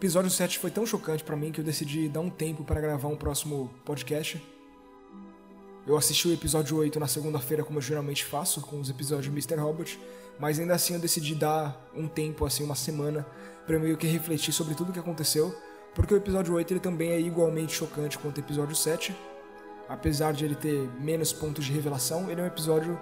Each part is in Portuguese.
episódio 7 foi tão chocante para mim que eu decidi dar um tempo para gravar um próximo podcast. Eu assisti o episódio 8 na segunda-feira, como eu geralmente faço, com os episódios de Mr. Robot, mas ainda assim eu decidi dar um tempo, assim, uma semana, para meio que refletir sobre tudo o que aconteceu, porque o episódio 8 ele também é igualmente chocante quanto o episódio 7. Apesar de ele ter menos pontos de revelação, ele é um episódio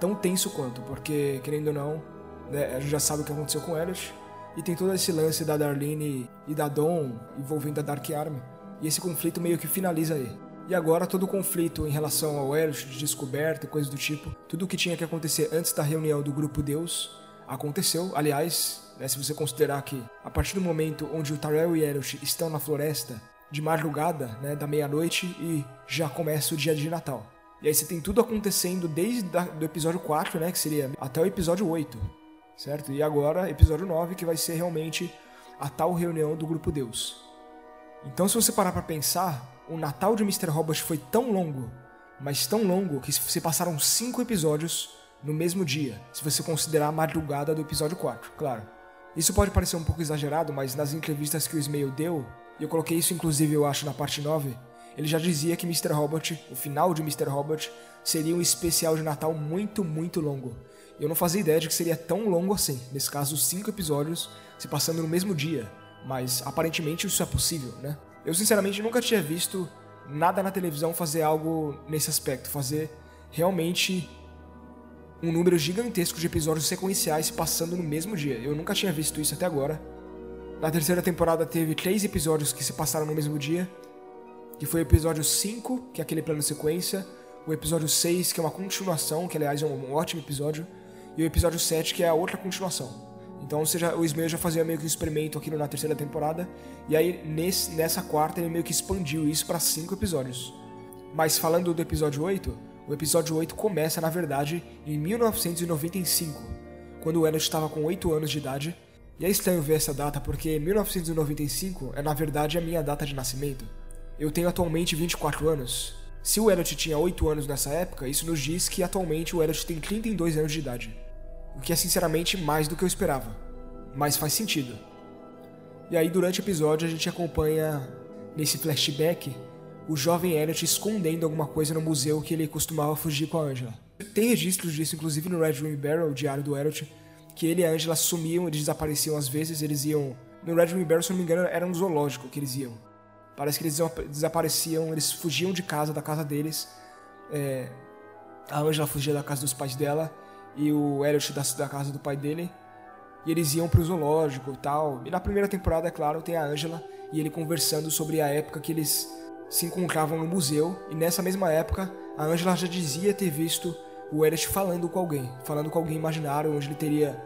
tão tenso quanto, porque, querendo ou não, né, a gente já sabe o que aconteceu com Elliot, e tem todo esse lance da Darlene e da Dawn envolvendo a Dark Army, e esse conflito meio que finaliza aí. E agora todo o conflito em relação ao Elliot de descoberta e coisas do tipo, tudo o que tinha que acontecer antes da reunião do grupo Deus aconteceu. Aliás, né, se você considerar que a partir do momento onde o Tyrell e Elliot estão na floresta, de madrugada, né, da meia-noite, e já começa o dia de Natal. E aí você tem tudo acontecendo desde o episódio 4, né, que seria até o episódio 8, certo? E agora, episódio 9, que vai ser realmente a tal reunião do grupo Deus. Então, se você parar para pensar, o Natal de Mr. Robot foi tão longo, mas tão longo que se passaram cinco episódios no mesmo dia, se você considerar a madrugada do episódio 4, claro. Isso pode parecer um pouco exagerado, mas nas entrevistas que o Ismail deu, e eu coloquei isso inclusive eu acho na parte 9, ele já dizia que Mr. Robot, o final de Mr. Robot, seria um especial de Natal muito, muito longo. Eu não fazia ideia de que seria tão longo assim, nesse caso, cinco episódios se passando no mesmo dia, mas aparentemente isso é possível, né? Eu sinceramente nunca tinha visto nada na televisão fazer algo nesse aspecto, fazer realmente um número gigantesco de episódios sequenciais se passando no mesmo dia. Eu nunca tinha visto isso até agora. Na terceira temporada teve três episódios que se passaram no mesmo dia, que foi o episódio 5, que é aquele plano sequência, o episódio 6, que é uma continuação, que aliás é um ótimo episódio, e o episódio 7, que é a outra continuação. Então seja, o Ismael já fazia meio que um experimento aqui na terceira temporada, e aí nesse, nessa quarta ele meio que expandiu isso para cinco episódios. Mas falando do episódio 8, o episódio 8 começa, na verdade, em 1995, quando o Elliot estava com 8 anos de idade. E é estranho ver essa data porque 1995 é na verdade a minha data de nascimento. Eu tenho atualmente 24 anos. Se o Elliot tinha 8 anos nessa época, isso nos diz que atualmente o Elliot tem 32 anos de idade o que é sinceramente mais do que eu esperava, mas faz sentido. E aí, durante o episódio, a gente acompanha, nesse flashback, o jovem Elliot escondendo alguma coisa no museu que ele costumava fugir com a Angela. Tem registros disso, inclusive no Red Room Barrel, o diário do Elliot, que ele e a Angela sumiam, eles desapareciam às vezes, eles iam. No Red Room Barrel, se não me engano, era um zoológico que eles iam. Parece que eles desapareciam, eles fugiam de casa, da casa deles. É, a Angela fugia da casa dos pais dela e o Elliot da, da casa do pai dele. E eles iam pro zoológico e tal. E na primeira temporada, é claro, tem a Angela e ele conversando sobre a época que eles se encontravam no museu. E nessa mesma época, a Angela já dizia ter visto o Elliot falando com alguém, falando com alguém imaginário, onde ele teria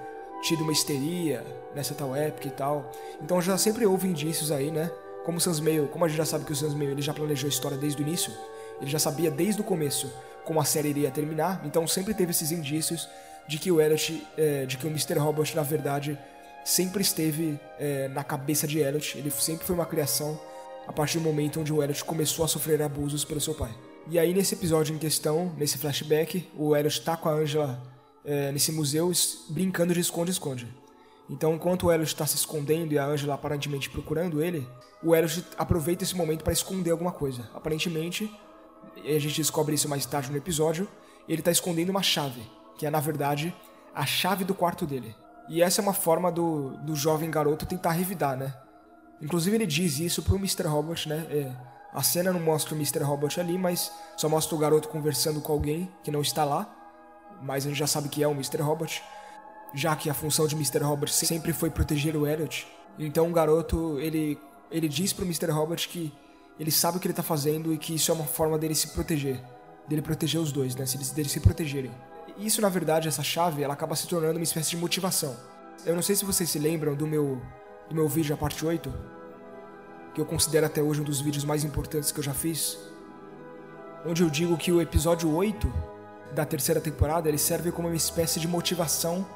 tido uma histeria nessa tal época e tal. Então já sempre houve indícios aí, né? Como o Sans Meio, como a gente já sabe que o Sans Meio ele já planejou a história desde o início, ele já sabia desde o começo como a série iria terminar, então sempre teve esses indícios de que o Elliot, é, de que o Mr. Robot, na verdade, sempre esteve é, na cabeça de Elliot, ele sempre foi uma criação a partir do momento onde o Elliot começou a sofrer abusos pelo seu pai. E aí, nesse episódio em questão, nesse flashback, o Elliot tá com a Angela é, nesse museu brincando de esconde-esconde. Então, enquanto o Elliot está se escondendo e a Angela aparentemente procurando ele, o Elliot aproveita esse momento para esconder alguma coisa. Aparentemente, e a gente descobre isso mais tarde no episódio, ele está escondendo uma chave, que é na verdade a chave do quarto dele. E essa é uma forma do, do jovem garoto tentar revidar, né? Inclusive ele diz isso pro Mr. Robot, né? É, a cena não mostra o Mr. Robot ali, mas só mostra o garoto conversando com alguém que não está lá. Mas a gente já sabe que é o Mr. Robot, já que a função de Mr. Robot sempre foi proteger o Elliot. Então o garoto, ele, ele diz pro Mr. Robot que ele sabe o que ele tá fazendo e que isso é uma forma dele se proteger. Dele proteger os dois, né? Deles se protegerem. Isso, na verdade, essa chave, ela acaba se tornando uma espécie de motivação. Eu não sei se vocês se lembram do meu, do meu vídeo, a parte 8, que eu considero até hoje um dos vídeos mais importantes que eu já fiz, onde eu digo que o episódio 8 da terceira temporada, ele serve como uma espécie de motivação,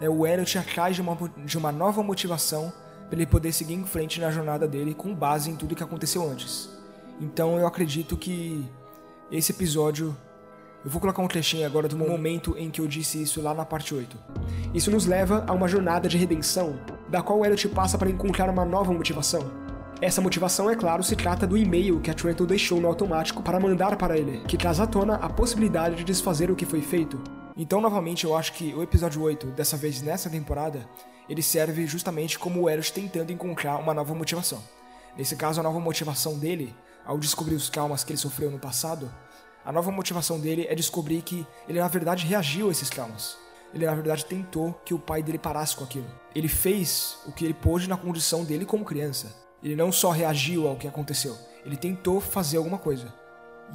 é o Elliot atrás de uma, de uma nova motivação para ele poder seguir em frente na jornada dele com base em tudo que aconteceu antes. Então eu acredito que esse episódio. Eu vou colocar um trechinho agora do momento em que eu disse isso lá na parte 8. Isso nos leva a uma jornada de redenção da qual Elliot passa para encontrar uma nova motivação. Essa motivação, é claro, se trata do e-mail que a Trenton deixou no automático para mandar para ele, que traz à tona a possibilidade de desfazer o que foi feito. Então, novamente, eu acho que o episódio 8, dessa vez nessa temporada, ele serve justamente como o Elliot tentando encontrar uma nova motivação. Nesse caso, a nova motivação dele, ao descobrir os traumas que ele sofreu no passado, a nova motivação dele é descobrir que ele na verdade reagiu a esses traumas. Ele na verdade tentou que o pai dele parasse com aquilo. Ele fez o que ele pôde na condição dele como criança. Ele não só reagiu ao que aconteceu, ele tentou fazer alguma coisa.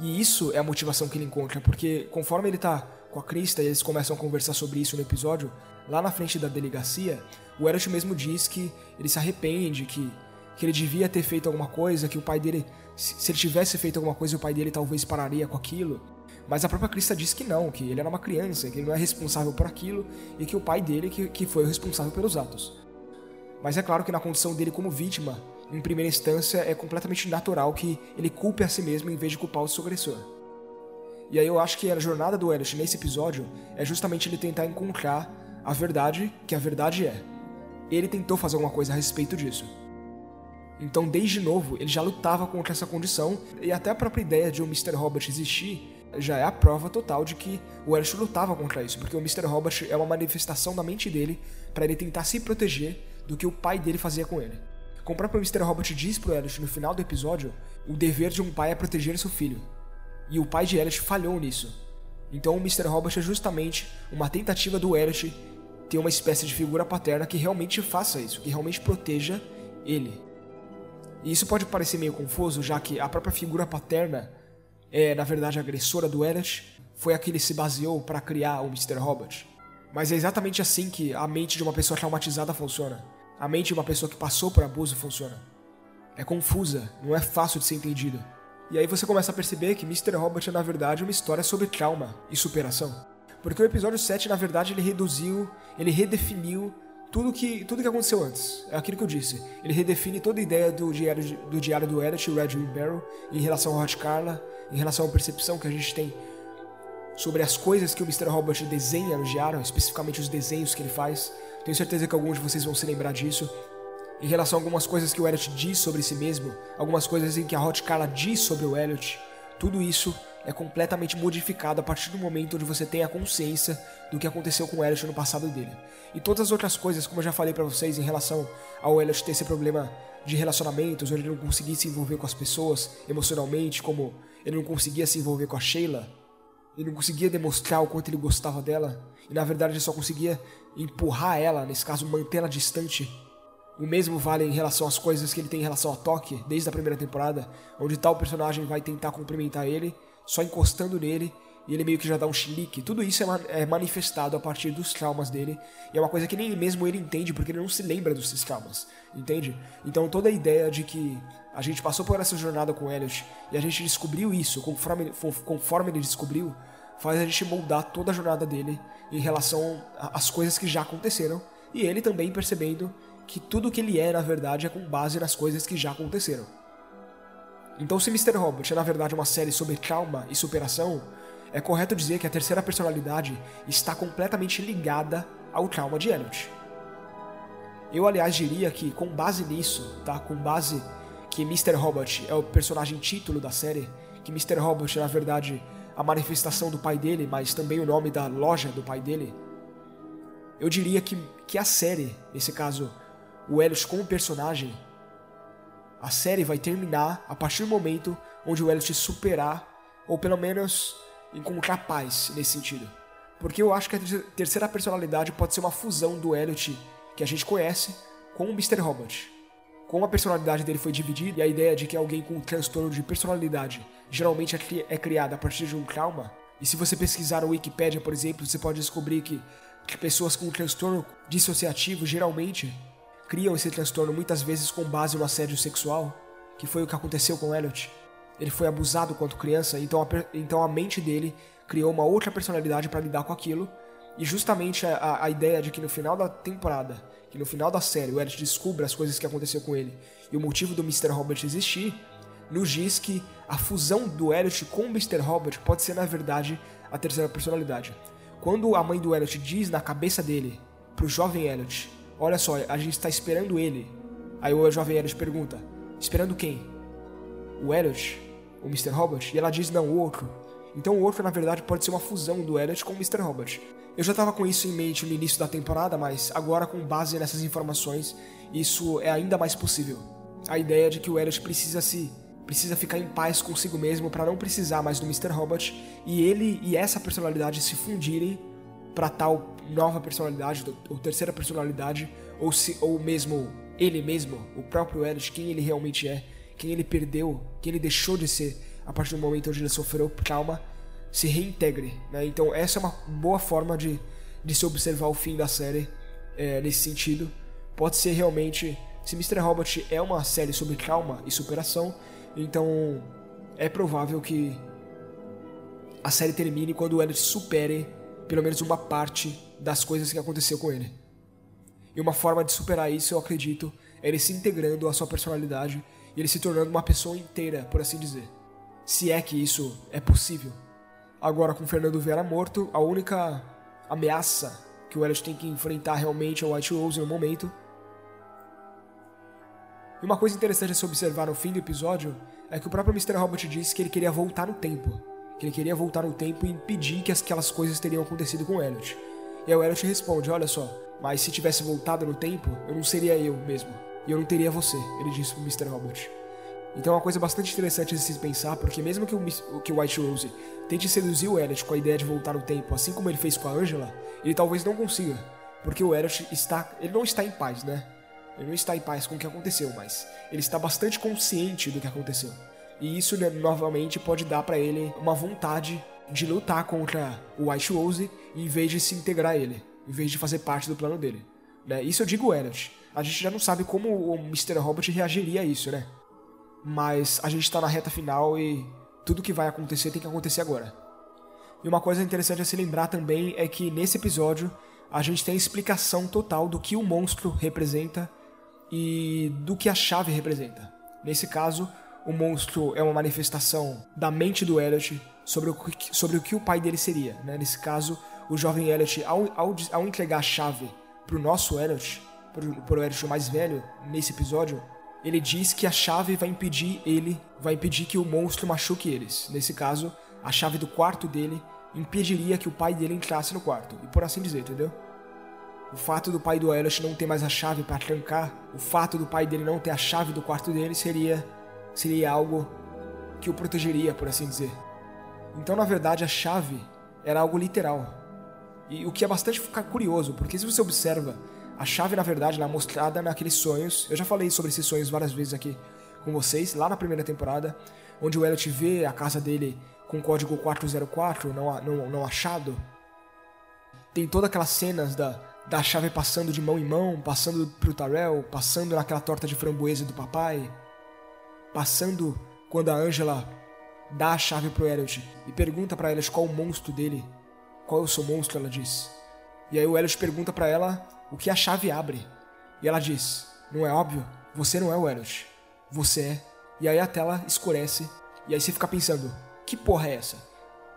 E isso é a motivação que ele encontra, porque conforme ele tá com a Krista e eles começam a conversar sobre isso no episódio, lá na frente da delegacia, o Elliot mesmo diz que ele se arrepende, que, que ele devia ter feito alguma coisa, que o pai dele, se ele tivesse feito alguma coisa, o pai dele talvez pararia com aquilo. Mas a própria Krista diz que não, que ele era uma criança, que ele não é responsável por aquilo e que o pai dele que, que foi o responsável pelos atos. Mas é claro que na condição dele como vítima, em primeira instância, é completamente natural que ele culpe a si mesmo em vez de culpar o seu agressor. E aí eu acho que a jornada do Elliot nesse episódio é justamente ele tentar encontrar a verdade que a verdade é. Ele tentou fazer alguma coisa a respeito disso. Então, desde novo, ele já lutava contra essa condição, e até a própria ideia de o Mr. Robert existir já é a prova total de que o Elliot lutava contra isso, porque o Mr. Robert é uma manifestação da mente dele para ele tentar se proteger do que o pai dele fazia com ele. Como o próprio Mr. Robert diz pro Elliot no final do episódio, o dever de um pai é proteger seu filho. E o pai de Elliot falhou nisso. Então o Mr. Robert é justamente uma tentativa do Elliot ter uma espécie de figura paterna que realmente faça isso, que realmente proteja ele. E isso pode parecer meio confuso, já que a própria figura paterna é, na verdade, a agressora do Elliot, foi a que ele se baseou para criar o Mr. Robot. Mas é exatamente assim que a mente de uma pessoa traumatizada funciona. A mente de uma pessoa que passou por abuso funciona. É confusa, não é fácil de ser entendido. E aí você começa a perceber que Mr. Robot é na verdade uma história sobre trauma e superação. Porque o episódio 7, na verdade, ele reduziu, ele redefiniu tudo que, tudo que aconteceu antes. É aquilo que eu disse. Ele redefine toda a ideia do diário, do diário do Elliot, o Red Barrow, em relação ao Hot Carla, em relação à percepção que a gente tem sobre as coisas que o Mr. Robot desenha no diário, especificamente os desenhos que ele faz. Tenho certeza que alguns de vocês vão se lembrar disso. Em relação a algumas coisas que o Elliot diz sobre si mesmo, algumas coisas em que a Hot Carla diz sobre o Elliot, tudo isso é completamente modificado a partir do momento onde você tem a consciência do que aconteceu com o Elliot no passado dele. E todas as outras coisas, como eu já falei para vocês em relação ao Elliot ter esse problema de relacionamentos, onde ele não conseguia se envolver com as pessoas emocionalmente, como ele não conseguia se envolver com a Sheila, ele não conseguia demonstrar o quanto ele gostava dela, e na verdade ele só conseguia empurrar ela, nesse caso mantê-la distante. O mesmo vale em relação às coisas que ele tem em relação a Toque, desde a primeira temporada, onde tal personagem vai tentar cumprimentar ele, só encostando nele, e ele meio que já dá um chilique. Tudo isso é, manifestado a partir dos traumas dele, e é uma coisa que nem mesmo ele entende, porque ele não se lembra dos traumas, entende? Então toda a ideia de que a gente passou por essa jornada com Elliot e a gente descobriu isso, conforme, conforme ele descobriu, faz a gente moldar toda a jornada dele em relação às coisas que já aconteceram e ele também percebendo que tudo que ele é, na verdade, é com base nas coisas que já aconteceram. Então, se Mr. Robot é na verdade uma série sobre trauma e superação, é correto dizer que a terceira personalidade está completamente ligada ao trauma de Elliot. Eu, aliás, diria que, com base nisso, tá? com base que Mr. Robot é o personagem título da série, que Mr. Robot é na verdade a manifestação do pai dele, mas também o nome da loja do pai dele, eu diria que, que a série, nesse caso, o Elliot como personagem, a série vai terminar a partir do momento onde o Elliot superar, ou pelo menos encontrar paz nesse sentido. Porque eu acho que a terceira personalidade pode ser uma fusão do Elliot que a gente conhece com o Mr. Robot como a personalidade dele foi dividida e a ideia de que alguém com um transtorno de personalidade geralmente é, é criada a partir de um trauma, e se você pesquisar no Wikipedia, por exemplo, você pode descobrir que, que pessoas com transtorno dissociativo geralmente criam esse transtorno muitas vezes com base no assédio sexual, que foi o que aconteceu com Elliot. Ele foi abusado quando criança, então a, então a mente dele criou uma outra personalidade para lidar com aquilo, e justamente a, a ideia de que no final da temporada que no final da série o Elliot descubra as coisas que aconteceu com ele e o motivo do Mr. Robert existir, nos diz que a fusão do Elliot com o Mr. Robert pode ser, na verdade, a terceira personalidade. Quando a mãe do Elliot diz na cabeça dele, pro jovem Elliot, olha só, a gente está esperando ele. Aí o jovem Elliot pergunta, esperando quem? O Elliot? O Mr. Robot? E ela diz, não, o outro. Então o outro, na verdade, pode ser uma fusão do Elliot com o Mr. Robot. Eu já estava com isso em mente no início da temporada, mas agora, com base nessas informações, isso é ainda mais possível. A ideia de que o Elliot precisa se precisa ficar em paz consigo mesmo para não precisar mais do Mr. Robot e ele e essa personalidade se fundirem para tal nova personalidade ou terceira personalidade ou se ou mesmo ele mesmo, o próprio Elliot, quem ele realmente é, quem ele perdeu, quem ele deixou de ser a partir do momento onde ele sofreu trauma, se reintegre. Né? Então essa é uma boa forma de, de se observar o fim da série é, nesse sentido. Pode ser realmente, se Mr. Robot é uma série sobre trauma e superação, então é provável que a série termine quando o Elliot supere pelo menos uma parte das coisas que aconteceu com ele. E uma forma de superar isso, eu acredito, é ele se integrando à sua personalidade e ele se tornando uma pessoa inteira, por assim dizer. Se é que isso é possível. Agora, com Fernando Vera morto, a única ameaça que o Elliot tem que enfrentar realmente é o White Rose no momento. E uma coisa interessante a se observar no fim do episódio é que o próprio Mr. Robot disse que ele queria voltar no tempo. Que ele queria voltar no tempo e impedir que aquelas coisas teriam acontecido com o Elliot. E aí o Elliot responde: Olha só, mas se tivesse voltado no tempo, eu não seria eu mesmo. E eu não teria você, ele disse pro Mr. Robot. Então é uma coisa bastante interessante de se pensar, porque mesmo que o, que o White Rose tente seduzir o Elliot com a ideia de voltar no tempo, assim como ele fez com a Angela, ele talvez não consiga, porque o Elliot está, ele não está em paz, né? Ele não está em paz com o que aconteceu, mas ele está bastante consciente do que aconteceu. E isso né, novamente pode dar para ele uma vontade de lutar contra o White Rose em vez de se integrar a ele, em vez de fazer parte do plano dele. Né? Isso eu digo Elliot. A gente já não sabe como o Mr. Robot reagiria a isso, né? mas a gente está na reta final e tudo que vai acontecer tem que acontecer agora. E uma coisa interessante a se lembrar também é que nesse episódio a gente tem a explicação total do que o monstro representa e do que a chave representa. Nesse caso, o monstro é uma manifestação da mente do Elliot sobre o, sobre o que o pai dele seria. Né? Nesse caso, o jovem Elliot, ao, ao, ao entregar a chave para o nosso Elliot, para o Elliot mais velho, nesse episódio, ele diz que a chave vai impedir ele, vai impedir que o monstro machuque eles. Nesse caso, a chave do quarto dele impediria que o pai dele entrasse no quarto. E por assim dizer, entendeu? O fato do pai do Elliot não ter mais a chave para trancar, o fato do pai dele não ter a chave do quarto dele seria seria algo que o protegeria, por assim dizer. Então, na verdade, a chave era algo literal. E o que é bastante curioso, porque se você observa a chave, na verdade, ela é mostrada naqueles sonhos. Eu já falei sobre esses sonhos várias vezes aqui com vocês, lá na primeira temporada, onde o Elliot vê a casa dele com o código 404 não, não, não achado. Tem todas aquelas cenas da, da chave passando de mão em mão, passando pro Tarell, passando naquela torta de framboesa do papai, passando quando a Angela dá a chave pro Elliot e pergunta para Elliot qual o monstro dele. Qual é o seu monstro, ela diz. E aí o Elliot pergunta para ela o que a chave abre. E ela diz: Não é óbvio? Você não é o Elliot. Você é. E aí a tela escurece. E aí você fica pensando: Que porra é essa?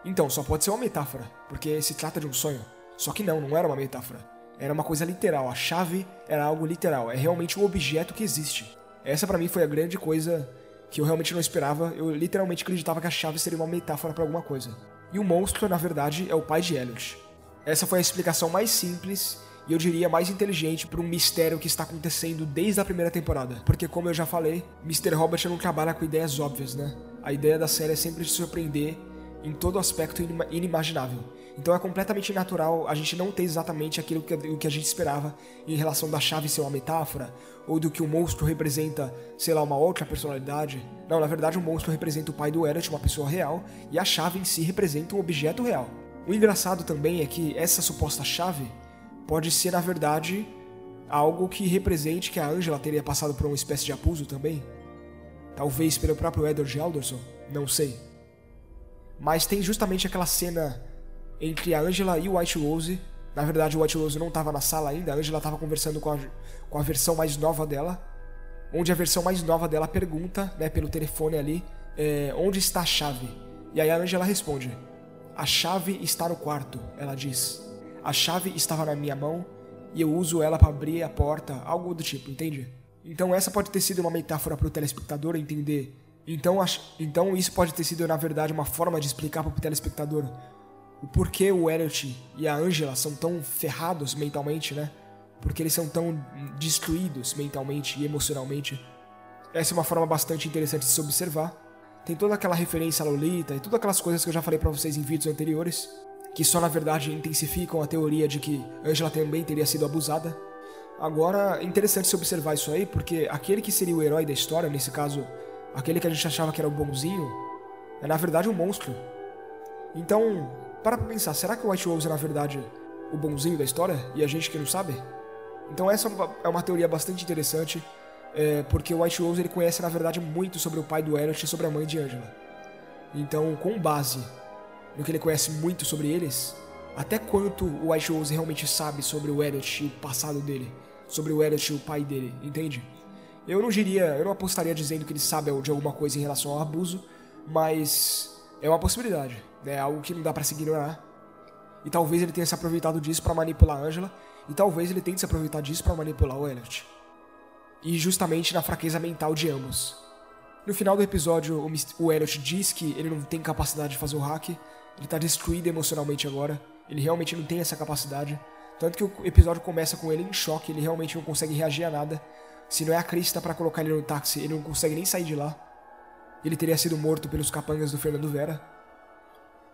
Então, só pode ser uma metáfora, porque se trata de um sonho. Só que não, não era uma metáfora. Era uma coisa literal. A chave era algo literal. É realmente um objeto que existe. Essa para mim foi a grande coisa que eu realmente não esperava. Eu literalmente acreditava que a chave seria uma metáfora para alguma coisa. E o monstro, na verdade, é o pai de Elliot. Essa foi a explicação mais simples e eu diria mais inteligente para um mistério que está acontecendo desde a primeira temporada. Porque, como eu já falei, Mr. Robert não trabalha com ideias óbvias, né? A ideia da série é sempre te surpreender em todo aspecto inimaginável. Então é completamente natural a gente não ter exatamente aquilo que, o que a gente esperava em relação da chave ser uma metáfora, ou do que o monstro representa, sei lá, uma outra personalidade. Não, na verdade o monstro representa o pai do Elliot, uma pessoa real, e a chave em si representa um objeto real. O engraçado também é que essa suposta chave pode ser, na verdade, algo que represente que a Angela teria passado por uma espécie de abuso também. Talvez pelo próprio Edward Alderson, não sei. Mas tem justamente aquela cena entre a Angela e o White Rose. Na verdade, o White Rose não estava na sala ainda, a Angela estava conversando com a, com a versão mais nova dela. Onde a versão mais nova dela pergunta, né, pelo telefone ali, é, onde está a chave? E aí a Angela responde: A chave está no quarto, ela diz. A chave estava na minha mão e eu uso ela para abrir a porta, algo do tipo, entende? Então essa pode ter sido uma metáfora para o telespectador entender. Então, então isso pode ter sido na verdade uma forma de explicar para o telespectador o porquê o Elliot e a Angela são tão ferrados mentalmente, né? Porque eles são tão destruídos mentalmente e emocionalmente. Essa é uma forma bastante interessante de se observar. Tem toda aquela referência a Lolita e todas aquelas coisas que eu já falei para vocês em vídeos anteriores, que só na verdade intensificam a teoria de que Angela também teria sido abusada. Agora, é interessante se observar isso aí, porque aquele que seria o herói da história, nesse caso, aquele que a gente achava que era o bonzinho, é na verdade um monstro. Então, para pensar, será que o White Wolves é na verdade o bonzinho da história e a gente que não sabe? Então essa é uma teoria bastante interessante, é, porque o White Wolves ele conhece na verdade muito sobre o pai do Elliot e sobre a mãe de Angela. Então, com base no que ele conhece muito sobre eles, até quanto o White Wolves realmente sabe sobre o Elliot e o passado dele, sobre o Elliot e o pai dele, entende? Eu não diria, eu não apostaria dizendo que ele sabe de alguma coisa em relação ao abuso, mas é uma possibilidade, né? É algo que não dá para se ignorar. E talvez ele tenha se aproveitado disso para manipular Angela, e talvez ele tente se aproveitar disso para manipular o Elliot. E justamente na fraqueza mental de ambos. No final do episódio, o Elliot diz que ele não tem capacidade de fazer o hack, ele tá destruído emocionalmente agora, ele realmente não tem essa capacidade. Tanto que o episódio começa com ele em choque, ele realmente não consegue reagir a nada. Se não é a Krista para colocar ele no táxi, ele não consegue nem sair de lá ele teria sido morto pelos capangas do Fernando Vera.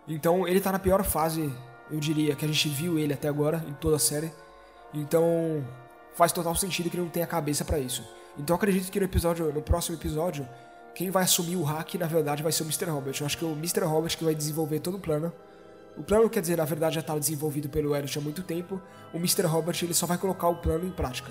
Então ele tá na pior fase, eu diria, que a gente viu ele até agora em toda a série. Então faz total sentido que ele não tenha cabeça para isso. Então acredito que no episódio, no próximo episódio, quem vai assumir o hack na verdade vai ser o Mr. Robert. Eu acho que é o Mr. Robert que vai desenvolver todo o plano. O plano, quer dizer, na verdade já estava desenvolvido pelo Elliot há muito tempo. O Mr. Robert ele só vai colocar o plano em prática.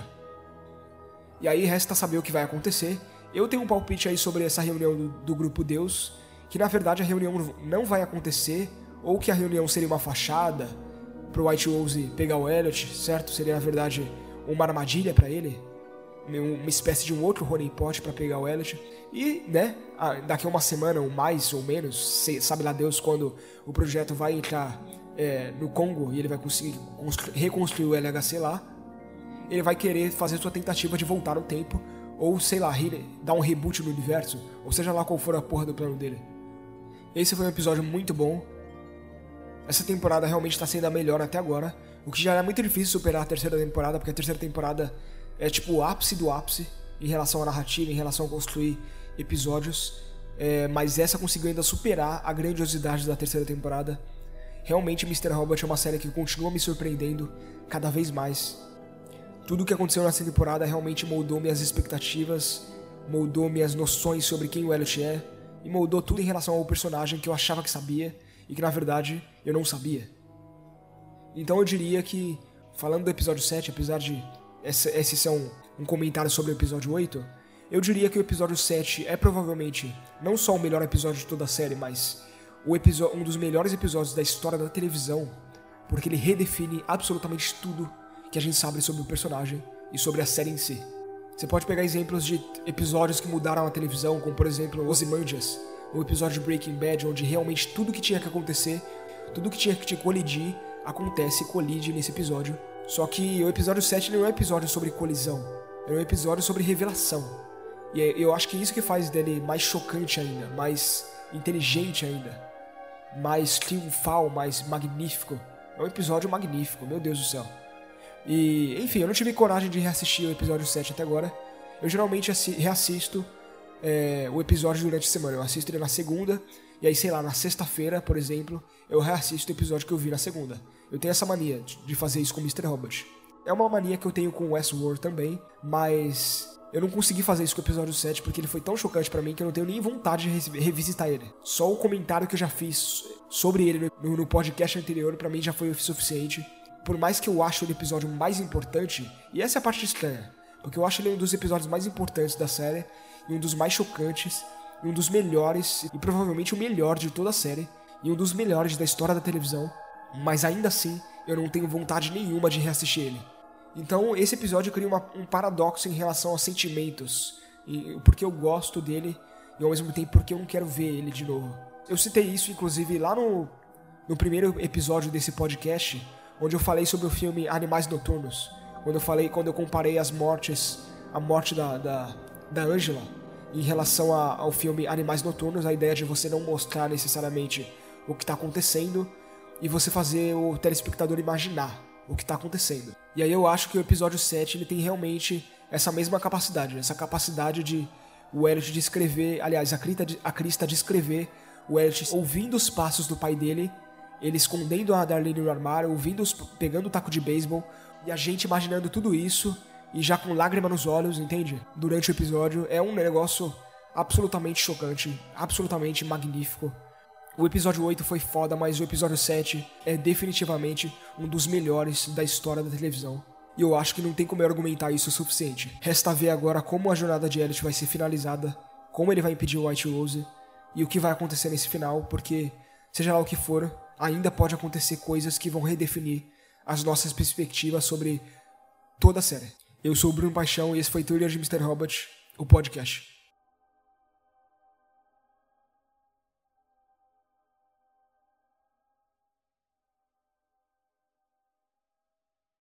E aí resta saber o que vai acontecer eu tenho um palpite aí sobre essa reunião do, do grupo Deus, que na verdade a reunião não vai acontecer, ou que a reunião seria uma fachada pro White Wolves pegar o Elliot, certo? Seria na verdade uma armadilha para ele, uma espécie de um outro Pot para pegar o Elliot. E, né, daqui a uma semana ou mais ou menos, sabe lá Deus quando o projeto vai entrar é, no Congo e ele vai conseguir reconstruir o LHC lá, ele vai querer fazer sua tentativa de voltar no tempo ou sei lá, dar um reboot no universo, ou seja lá qual for a porra do plano dele. Esse foi um episódio muito bom. Essa temporada realmente está sendo a melhor até agora, o que já é muito difícil superar a terceira temporada, porque a terceira temporada é tipo o ápice do ápice em relação à narrativa, em relação a construir episódios. É, mas essa conseguiu ainda superar a grandiosidade da terceira temporada. Realmente, Mr. Robot é uma série que continua me surpreendendo cada vez mais. Tudo o que aconteceu nessa temporada realmente moldou minhas expectativas, moldou minhas noções sobre quem o Elliot é e moldou tudo em relação ao personagem que eu achava que sabia e que na verdade eu não sabia. Então eu diria que, falando do episódio 7, apesar de esse ser um, comentário sobre o episódio 8, eu diria que o episódio 7 é provavelmente não só o melhor episódio de toda a série, mas um dos melhores episódios da história da televisão, porque ele redefine absolutamente tudo que a gente sabe sobre o personagem e sobre a série em si. Você pode pegar exemplos de episódios que mudaram a televisão, como por exemplo Ozymandias, o episódio de Breaking Bad, onde realmente tudo que tinha que acontecer, tudo que tinha que colidir, acontece e colide nesse episódio. Só que o episódio 7 não é um episódio sobre colisão, é um episódio sobre revelação. E é, eu acho que é isso que faz dele mais chocante ainda, mais inteligente ainda, mais triunfal, mais magnífico. É um episódio magnífico, meu Deus do céu. E, enfim, eu não tive coragem de reassistir o episódio 7 até agora. Eu geralmente reassisto é, o episódio durante a semana. Eu assisto ele na segunda, e aí, sei lá, na sexta-feira, por exemplo, eu reassisto o episódio que eu vi na segunda. Eu tenho essa mania de fazer isso com o Mr. Robot. É uma mania que eu tenho com Westworld também, mas eu não consegui fazer isso com o episódio 7 porque ele foi tão chocante para mim que eu não tenho nem vontade de revisitar ele. Só o comentário que eu já fiz sobre ele no, podcast anterior para mim já foi o suficiente por mais que eu ache o episódio mais importante, e essa é a parte estranha, porque eu acho ele um dos episódios mais importantes da série, e um dos mais chocantes, e um dos melhores, e provavelmente o melhor de toda a série, e um dos melhores da história da televisão, mas ainda assim eu não tenho vontade nenhuma de reassistir ele. Então esse episódio cria uma, um paradoxo em relação aos sentimentos, e, porque eu gosto dele, e ao mesmo tempo porque eu não quero ver ele de novo. Eu citei isso, inclusive, lá no, no primeiro episódio desse podcast, onde eu falei sobre o filme Animais Noturnos, quando eu falei, quando eu comparei as mortes, a morte da, da, da Angela em relação a, ao filme Animais Noturnos, a ideia de você não mostrar necessariamente o que está acontecendo e você fazer o telespectador imaginar o que está acontecendo. E aí eu acho que o episódio 7 ele tem realmente essa mesma capacidade, essa capacidade de o Elliot descrever, aliás, a Krista, a descrever o Elliot ouvindo os passos do pai dele, ele escondendo a Darlene no armário, ouvindo os, pegando o taco de beisebol, e a gente imaginando tudo isso e já com lágrima nos olhos, entende? Durante o episódio. É um negócio absolutamente chocante, absolutamente magnífico. O episódio 8 foi foda, mas o episódio 7 é definitivamente um dos melhores da história da televisão. E eu acho que não tem como eu argumentar isso o suficiente. Resta ver agora como a jornada de Elliot vai ser finalizada, como ele vai impedir o White Rose e o que vai acontecer nesse final, porque, seja lá o que for, ainda pode acontecer coisas que vão redefinir as nossas perspectivas sobre toda a série. Eu sou o Bruno Paixão e esse foi Thriller de Mr. Robot, o podcast.